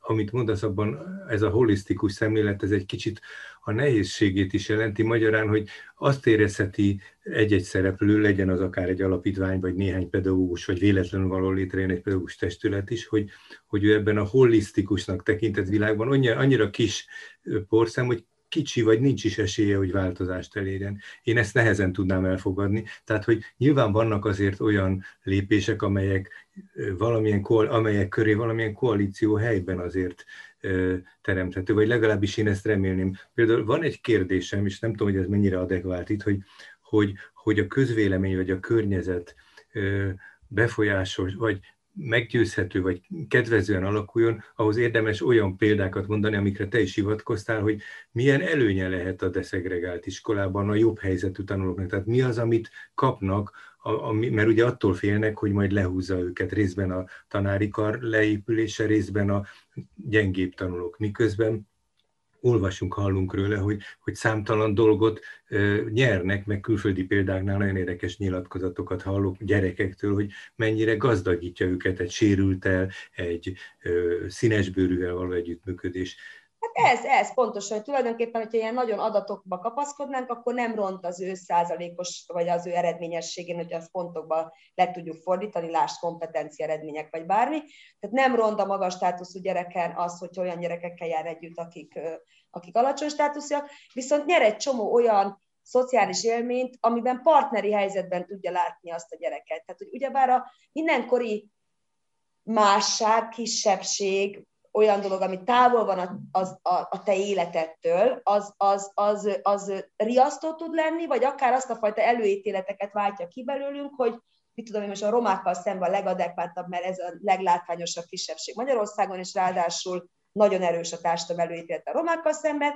Amit mondasz abban, ez a holisztikus szemlélet, ez egy kicsit a nehézségét is jelenti, magyarán, hogy azt érezheti egy-egy szereplő, legyen az akár egy alapítvány, vagy néhány pedagógus, vagy véletlenül való létrejön egy pedagógus testület is, hogy, hogy ő ebben a holisztikusnak tekintett világban annyira, annyira kis porszem, hogy kicsi, vagy nincs is esélye, hogy változást elérjen. Én ezt nehezen tudnám elfogadni. Tehát, hogy nyilván vannak azért olyan lépések, amelyek valamilyen, amelyek köré valamilyen koalíció helyben azért teremthető, vagy legalábbis én ezt remélném. Például van egy kérdésem, és nem tudom, hogy ez mennyire adekvált itt, hogy, hogy, hogy a közvélemény vagy a környezet befolyásos, vagy meggyőzhető vagy kedvezően alakuljon, ahhoz érdemes olyan példákat mondani, amikre te is hivatkoztál, hogy milyen előnye lehet a deszegregált iskolában a jobb helyzetű tanulóknak. Tehát mi az, amit kapnak, a, a, mert ugye attól félnek, hogy majd lehúzza őket részben a tanári kar leépülése, részben a gyengébb tanulók. Miközben olvasunk, hallunk róla, hogy, hogy számtalan dolgot ö, nyernek, meg külföldi példáknál nagyon érdekes nyilatkozatokat hallok gyerekektől, hogy mennyire gazdagítja őket egy sérültel, egy ö, színesbőrűvel való együttműködés. Hát ez, ez pontosan, hogy tulajdonképpen, hogyha ilyen nagyon adatokba kapaszkodnánk, akkor nem ront az ő százalékos, vagy az ő eredményességén, hogy azt pontokba le tudjuk fordítani, láss kompetencia eredmények, vagy bármi. Tehát nem ront a magas státuszú gyereken az, hogy olyan gyerekekkel jár együtt, akik, akik alacsony státuszúak, viszont nyer egy csomó olyan szociális élményt, amiben partneri helyzetben tudja látni azt a gyereket. Tehát, hogy ugyebár a mindenkori másság, kisebbség, olyan dolog, ami távol van a, az, a, a te életettől, az, az, az, az riasztó tud lenni, vagy akár azt a fajta előítéleteket váltja ki belőlünk, hogy mit tudom én most a romákkal szemben a legadekvátabb, mert ez a leglátványosabb kisebbség Magyarországon, és ráadásul nagyon erős a társadalom előítélet a romákkal szemben.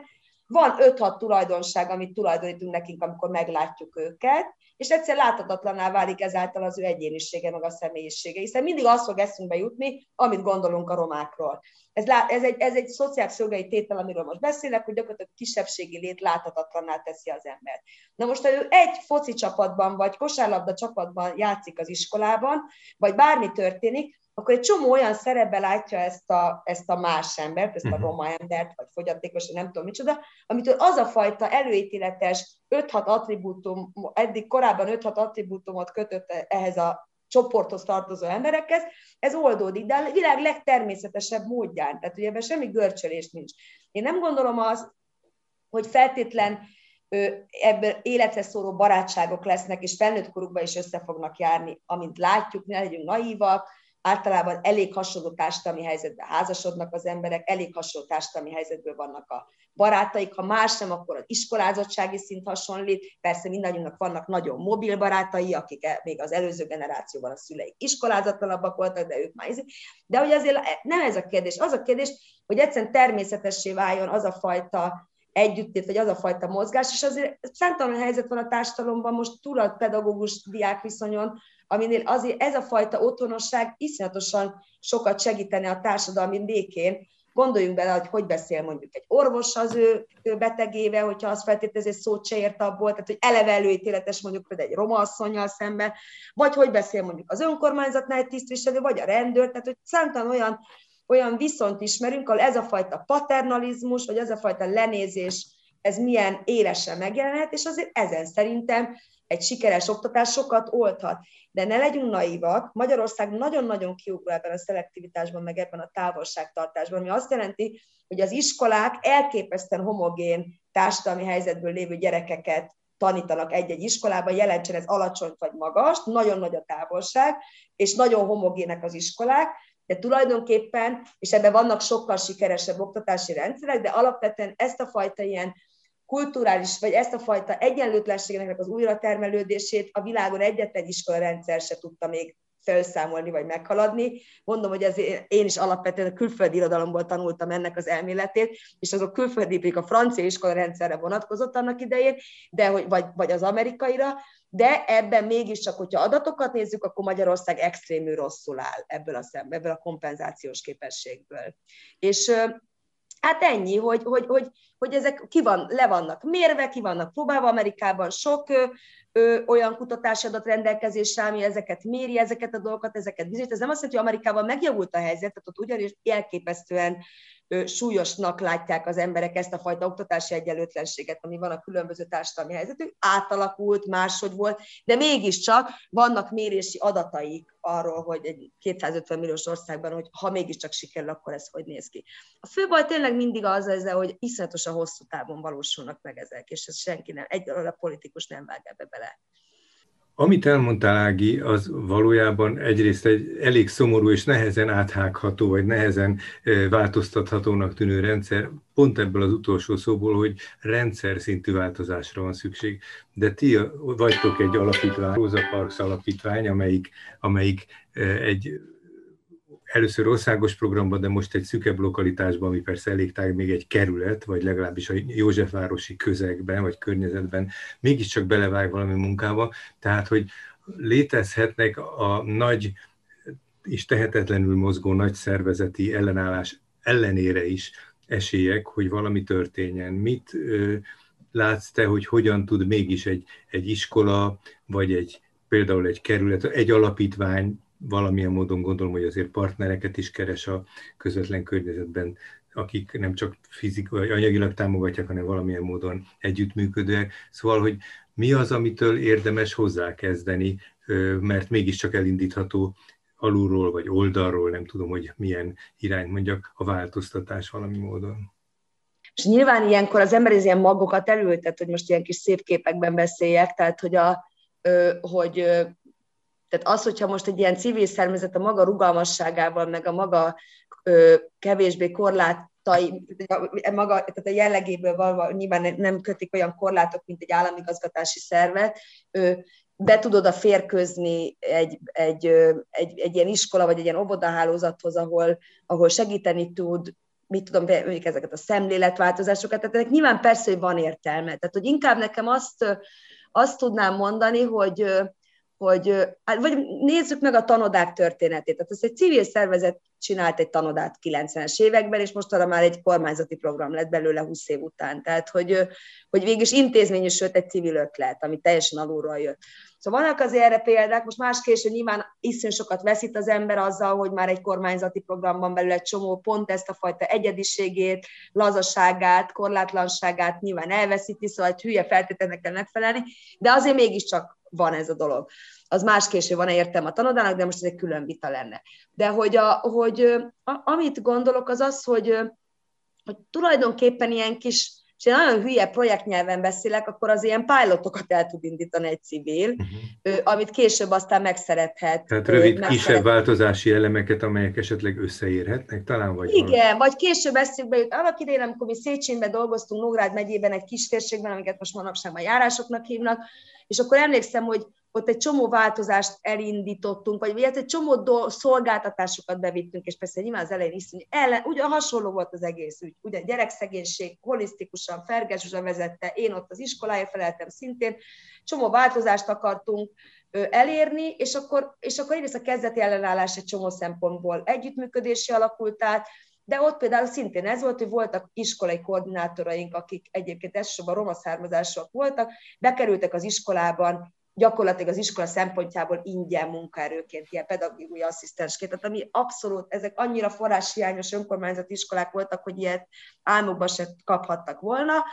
Van 5-6 tulajdonság, amit tulajdonítunk nekünk, amikor meglátjuk őket, és egyszer láthatatlaná válik ezáltal az ő egyénisége, meg a személyisége, hiszen mindig az fog eszünkbe jutni, amit gondolunk a romákról. Ez, ez, egy, ez egy szociálpszichológiai tétel, amiről most beszélek, hogy gyakorlatilag kisebbségi lét láthatatlanná teszi az embert. Na most, ha ő egy foci csapatban, vagy kosárlabda csapatban játszik az iskolában, vagy bármi történik, akkor egy csomó olyan szerepbe látja ezt a, ezt a más embert, ezt a mhm. roma embert, vagy fogyatékos, nem tudom micsoda, amitől az a fajta előítéletes 5-6 attribútum, eddig korábban 5-6 attribútumot kötött ehhez a csoporthoz tartozó emberekhez, ez oldódik, de a világ legtermészetesebb módján, tehát ugye ebben semmi görcsölés nincs. Én nem gondolom azt, hogy feltétlen ebből életre szóló barátságok lesznek, és felnőtt korukban is össze fognak járni, amint látjuk, ne legyünk naívak, általában elég hasonló társadalmi helyzetben házasodnak az emberek, elég hasonló társadalmi helyzetben vannak a barátaik, ha más nem, akkor az iskolázottsági szint hasonlít, persze mindannyiunknak vannak nagyon mobil barátai, akik e- még az előző generációban a szüleik iskolázatlanabbak voltak, de ők már izé- De hogy azért nem ez a kérdés, az a kérdés, hogy egyszerűen természetessé váljon az a fajta együttét, vagy az a fajta mozgás, és azért számtalan helyzet van a társadalomban, most túl a pedagógus-diák viszonyon, aminél azért ez a fajta otthonosság iszonyatosan sokat segítene a társadalmi békén. Gondoljunk bele, hogy hogy beszél mondjuk egy orvos az ő, betegével, hogyha az feltételezi, hogy szót se ért abból, tehát hogy eleve előítéletes mondjuk például egy roma asszonyjal szemben, vagy hogy beszél mondjuk az önkormányzatnál egy tisztviselő, vagy a rendőr, tehát hogy számtalan olyan, olyan viszont ismerünk, ahol ez a fajta paternalizmus, vagy ez a fajta lenézés, ez milyen élesen megjelenhet, és azért ezen szerintem egy sikeres oktatás sokat oldhat. De ne legyünk naívak, Magyarország nagyon-nagyon kiugró ebben a szelektivitásban, meg ebben a távolságtartásban, ami azt jelenti, hogy az iskolák elképesztően homogén társadalmi helyzetből lévő gyerekeket tanítanak egy-egy iskolában, jelentsen ez alacsony vagy magas, nagyon nagy a távolság, és nagyon homogének az iskolák, de tulajdonképpen, és ebben vannak sokkal sikeresebb oktatási rendszerek, de alapvetően ezt a fajta ilyen kulturális, vagy ezt a fajta egyenlőtlenségnek az újratermelődését a világon egyetlen iskolarendszer se tudta még felszámolni vagy meghaladni. Mondom, hogy ez én is alapvetően a külföldi irodalomból tanultam ennek az elméletét, és azok külföldi, a francia iskola rendszerre vonatkozott annak idején, de hogy, vagy, vagy az amerikaira, de ebben mégiscsak, hogyha adatokat nézzük, akkor Magyarország extrémül rosszul áll ebből a szemben, ebből a kompenzációs képességből. És Hát ennyi, hogy, hogy, hogy, hogy ezek ki van, le vannak mérve, ki vannak próbálva Amerikában, sok ö, olyan kutatási adat rendelkezésre, ami ezeket méri, ezeket a dolgokat, ezeket bizonyít. Ez nem azt jelenti, hogy Amerikában megjavult a helyzet, tehát ott ugyanis elképesztően súlyosnak látják az emberek ezt a fajta oktatási egyenlőtlenséget, ami van a különböző társadalmi helyzetük, átalakult, máshogy volt, de mégiscsak vannak mérési adataik arról, hogy egy 250 milliós országban, hogy ha mégiscsak sikerül, akkor ez hogy néz ki. A fő baj tényleg mindig az ezzel, hogy iszonyatosan hosszú távon valósulnak meg ezek, és ez senki nem, egy a politikus nem vág ebbe bele. Amit elmondtál, Ági, az valójában egyrészt egy elég szomorú és nehezen áthágható, vagy nehezen változtathatónak tűnő rendszer, pont ebből az utolsó szóból, hogy rendszer szintű változásra van szükség. De ti vagytok egy alapítvány, Rosa Parks alapítvány, amelyik, amelyik egy először országos programban, de most egy szükebb lokalitásban, ami persze elég tág, még egy kerület, vagy legalábbis a Józsefvárosi közegben, vagy környezetben mégiscsak belevág valami munkába. Tehát, hogy létezhetnek a nagy és tehetetlenül mozgó nagy szervezeti ellenállás ellenére is esélyek, hogy valami történjen. Mit ö, látsz te, hogy hogyan tud mégis egy, egy iskola, vagy egy például egy kerület, egy alapítvány valamilyen módon gondolom, hogy azért partnereket is keres a közvetlen környezetben, akik nem csak fizikai, anyagilag támogatják, hanem valamilyen módon együttműködőek. Szóval, hogy mi az, amitől érdemes hozzákezdeni, mert mégiscsak elindítható alulról vagy oldalról, nem tudom, hogy milyen irányt mondjak, a változtatás valami módon. És nyilván ilyenkor az ember ilyen magokat elültet, hogy most ilyen kis szép képekben beszéljek, tehát hogy, a, hogy tehát az, hogyha most egy ilyen civil szervezet a maga rugalmasságával, meg a maga ö, kevésbé korlátai, maga, tehát a jellegéből valva nyilván nem kötik olyan korlátok, mint egy államigazgatási szervet, ö, be tudod a férközni egy, egy, egy, egy ilyen iskola vagy egy ilyen óvodahálózathoz, ahol, ahol segíteni tud, mit tudom, mondjuk ezeket a szemléletváltozásokat, tehát ennek nyilván persze, hogy van értelme. Tehát, hogy inkább nekem azt, azt tudnám mondani, hogy, hogy hát, vagy nézzük meg a tanodák történetét. Tehát ez egy civil szervezet csinált egy tanodát 90-es években, és mostanra már egy kormányzati program lett belőle 20 év után. Tehát, hogy, hogy végig is intézményesült egy civil ötlet, ami teljesen alulról jött. Szóval vannak azért erre példák, most más késő nyilván iszonyú sokat veszít az ember azzal, hogy már egy kormányzati programban belül egy csomó pont ezt a fajta egyediségét, lazaságát, korlátlanságát nyilván elveszíti, szóval egy hülye feltételnek kell megfelelni, de azért mégiscsak van ez a dolog. Az más késő van értem a tanodának, de most ez egy külön vita lenne. De hogy, a, hogy a, amit gondolok, az az, hogy, hogy tulajdonképpen ilyen kis és én nagyon hülye projektnyelven beszélek, akkor az ilyen pilotokat el tud indítani egy civil, uh-huh. amit később aztán megszerethet. Tehát rövid, megszerethet. kisebb változási elemeket, amelyek esetleg összeérhetnek talán? Vagy Igen, valami. vagy később eszükbe jut. Annak idején, amikor mi Széchenyiben dolgoztunk, Nógrád megyében egy kis térségben, amiket most manapság már járásoknak hívnak, és akkor emlékszem, hogy ott egy csomó változást elindítottunk, vagy ilyet, egy csomó do- szolgáltatásokat bevittünk, és persze nyilván az elején is, ellen, ugye hasonló volt az egész ügy, ugye gyerekszegénység holisztikusan, Fergesusa vezette, én ott az iskolája feleltem szintén, csomó változást akartunk elérni, és akkor, és akkor egyrészt a kezdeti ellenállás egy csomó szempontból együttműködési alakult át, de ott például szintén ez volt, hogy voltak iskolai koordinátoraink, akik egyébként elsősorban roma származásúak voltak, bekerültek az iskolában gyakorlatilag az iskola szempontjából ingyen munkaerőként, ilyen pedagógiai asszisztensként, tehát ami abszolút, ezek annyira forráshiányos önkormányzati iskolák voltak, hogy ilyet álmokban se kaphattak volna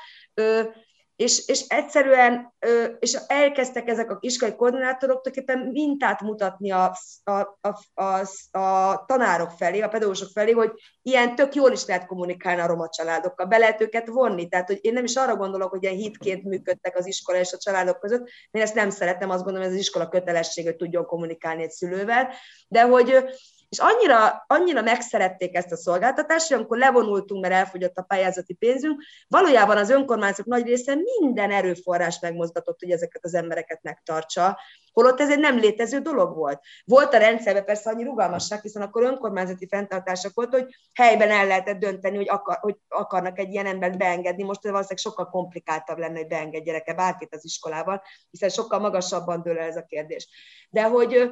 és, és egyszerűen és elkezdtek ezek a iskolai koordinátorok tulajdonképpen mintát mutatni a, a, a, a, a tanárok felé, a pedagógusok felé, hogy ilyen tök jól is lehet kommunikálni a roma családokkal, be lehet őket vonni. Tehát, hogy én nem is arra gondolok, hogy ilyen hitként működtek az iskola és a családok között, én ezt nem szeretem, azt gondolom, hogy ez az iskola kötelesség, hogy tudjon kommunikálni egy szülővel, de hogy és annyira, annyira megszerették ezt a szolgáltatást, hogy amikor levonultunk, mert elfogyott a pályázati pénzünk, valójában az önkormányzatok nagy része minden erőforrás megmozgatott, hogy ezeket az embereket megtartsa, holott ez egy nem létező dolog volt. Volt a rendszerben persze annyi rugalmasság, hiszen akkor önkormányzati fenntartások volt, hogy helyben el lehetett dönteni, hogy, akar, hogy akarnak egy ilyen embert beengedni. Most ez valószínűleg sokkal komplikáltabb lenne, hogy beengedjenek-e bárkit az iskolával, hiszen sokkal magasabban dől el ez a kérdés. De hogy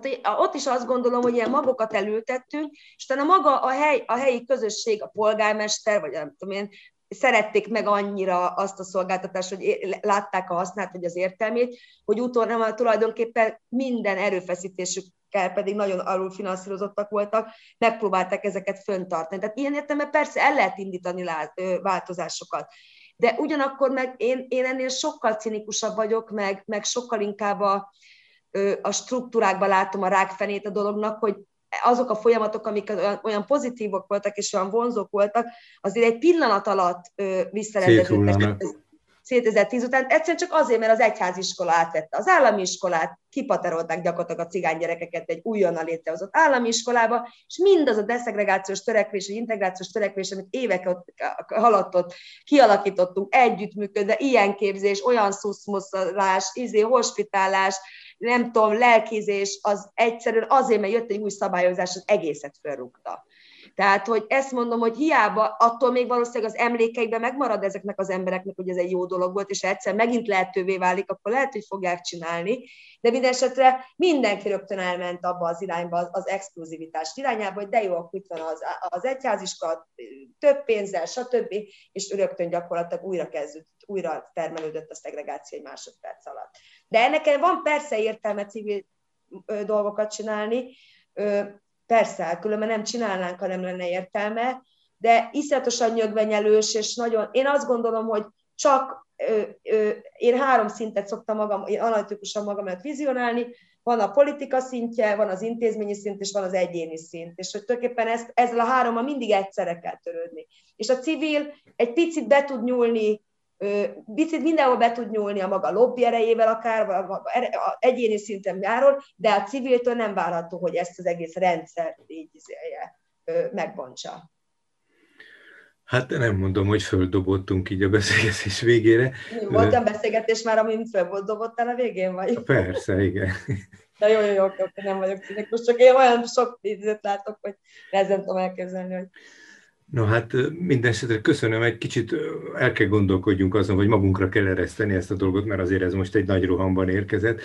tehát ott is azt gondolom, hogy ilyen magokat elültettünk, és utána maga a, hely, a helyi közösség, a polgármester, vagy nem tudom én, szerették meg annyira azt a szolgáltatást, hogy látták a hasznát, vagy az értelmét, hogy utóna tulajdonképpen minden erőfeszítésükkel pedig nagyon alulfinanszírozottak voltak, megpróbálták ezeket föntartani. Tehát ilyen értelme persze el lehet indítani változásokat. De ugyanakkor meg én, én ennél sokkal cinikusabb vagyok, meg, meg sokkal inkább a, a struktúrákban látom a rákfenét a dolognak, hogy azok a folyamatok, amik olyan pozitívok voltak és olyan vonzók voltak, azért egy pillanat alatt visszarendeződtek. 2010 után, egyszerűen csak azért, mert az egyháziskola átvette az állami iskolát, kipaterolták gyakorlatilag a cigány gyerekeket egy újonnan létrehozott állami iskolába, és mindaz a deszegregációs törekvés, vagy integrációs törekvés, amit évek haladt ott, kialakítottunk együttműködve, ilyen képzés, olyan szuszmuszolás, izé, hospitálás, nem tudom, lelkizés, az egyszerűen azért, mert jött egy új szabályozás, az egészet felrúgta. Tehát, hogy ezt mondom, hogy hiába, attól még valószínűleg az emlékeikben megmarad ezeknek az embereknek, hogy ez egy jó dolog volt, és egyszer megint lehetővé válik, akkor lehet, hogy fogják csinálni, de minden esetre mindenki rögtön elment abba az irányba, az, az exkluzivitás irányába, hogy de jó, akkor itt van az, az egyháziska, több pénzzel, stb., és rögtön gyakorlatilag újra kezdődött, újra termelődött a szegregáció egy másodperc alatt. De ennek van persze értelme civil dolgokat csinálni, persze, különben nem csinálnánk, ha nem lenne értelme, de iszonyatosan nyögvenyelős, és nagyon, én azt gondolom, hogy csak ö, ö, én három szintet szoktam magam, én analitikusan magamat vizionálni, van a politika szintje, van az intézményi szint, és van az egyéni szint. És hogy tulajdonképpen ezt, ezzel a hárommal mindig egyszerre kell törődni. És a civil egy picit be tud nyúlni Picit mindenhol be tud nyúlni a maga lobby erejével akár, vagy a egyéni szinten járól, de a civiltől nem várható, hogy ezt az egész rendszert így izélje, megbontsa. Hát nem mondom, hogy földobottunk így a beszélgetés végére. Volt olyan beszélgetés már, amit földobottál a végén, vagy? Persze, igen. De jó, jó, jó, nem vagyok cinikus, csak én olyan sok ízet látok, hogy nehezen tudom elképzelni, hogy No hát minden esetre köszönöm, egy kicsit el kell gondolkodjunk azon, hogy magunkra kell ereszteni ezt a dolgot, mert azért ez most egy nagy rohamban érkezett.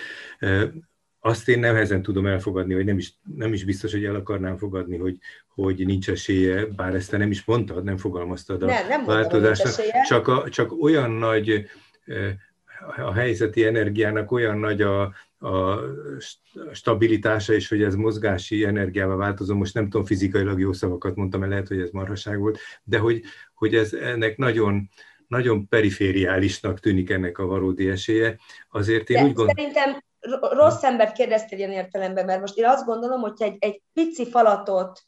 Azt én nehezen tudom elfogadni, vagy nem is, nem is biztos, hogy el akarnám fogadni, hogy, hogy nincs esélye, bár ezt te nem is mondtad, nem fogalmaztad a nem, nem változásnak. Csak, a, csak olyan nagy a helyzeti energiának olyan nagy a, a stabilitása, és hogy ez mozgási energiával változó, most nem tudom, fizikailag jó szavakat mondtam, mert lehet, hogy ez marhaság volt, de hogy, hogy ez ennek nagyon, nagyon perifériálisnak tűnik ennek a valódi esélye. Azért én de úgy gondolom... Szerintem rossz embert kérdeztél ilyen értelemben, mert most én azt gondolom, hogy egy, egy pici falatot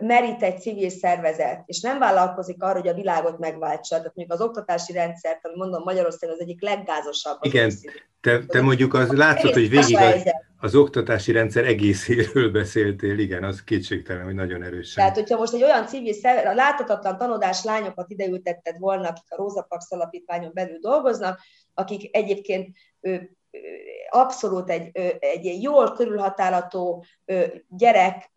merít egy civil szervezet, és nem vállalkozik arra, hogy a világot megváltsa. Tehát mondjuk az oktatási rendszert, ami mondom Magyarország az egyik leggázosabb. Igen, te, te mondjuk az látszott, hogy végig az, az oktatási rendszer egészéről beszéltél, igen, az kétségtelen, hogy nagyon erősen. Tehát, hogyha most egy olyan civil szervezet, a láthatatlan tanodás lányokat ideültetted volna, akik a Róza Pax alapítványon belül dolgoznak, akik egyébként abszolút egy, egy jól körülhatálható gyerek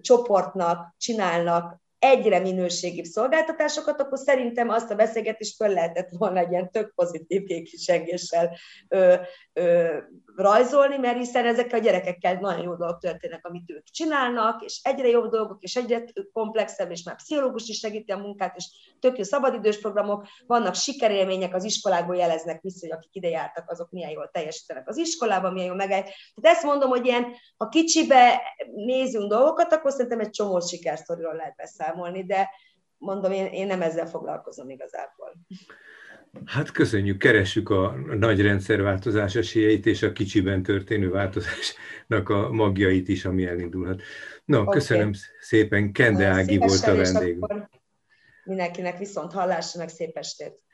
csoportnak csinálnak egyre minőségibb szolgáltatásokat, akkor szerintem azt a beszélgetést föl lehetett volna egy ilyen tök pozitív kékisegéssel ö, rajzolni, mert hiszen ezek a gyerekekkel nagyon jó dolgok történnek, amit ők csinálnak, és egyre jobb dolgok, és egyre komplexebb, és már pszichológus is segíti a munkát, és tök jó szabadidős programok, vannak sikerélmények, az iskolákból jeleznek vissza, hogy akik ide jártak, azok milyen jól teljesítenek az iskolában, milyen jól megáll. Tehát ezt mondom, hogy ilyen, ha kicsibe nézünk dolgokat, akkor szerintem egy csomó sikersztoriról lehet beszámolni, de mondom, én, én nem ezzel foglalkozom igazából. Hát köszönjük, keressük a nagy rendszerváltozás esélyeit és a kicsiben történő változásnak a magjait is, ami elindulhat. No, okay. köszönöm szépen, Kende Ági volt a vendégünk. Mindenkinek viszont hallásra, meg szép estét!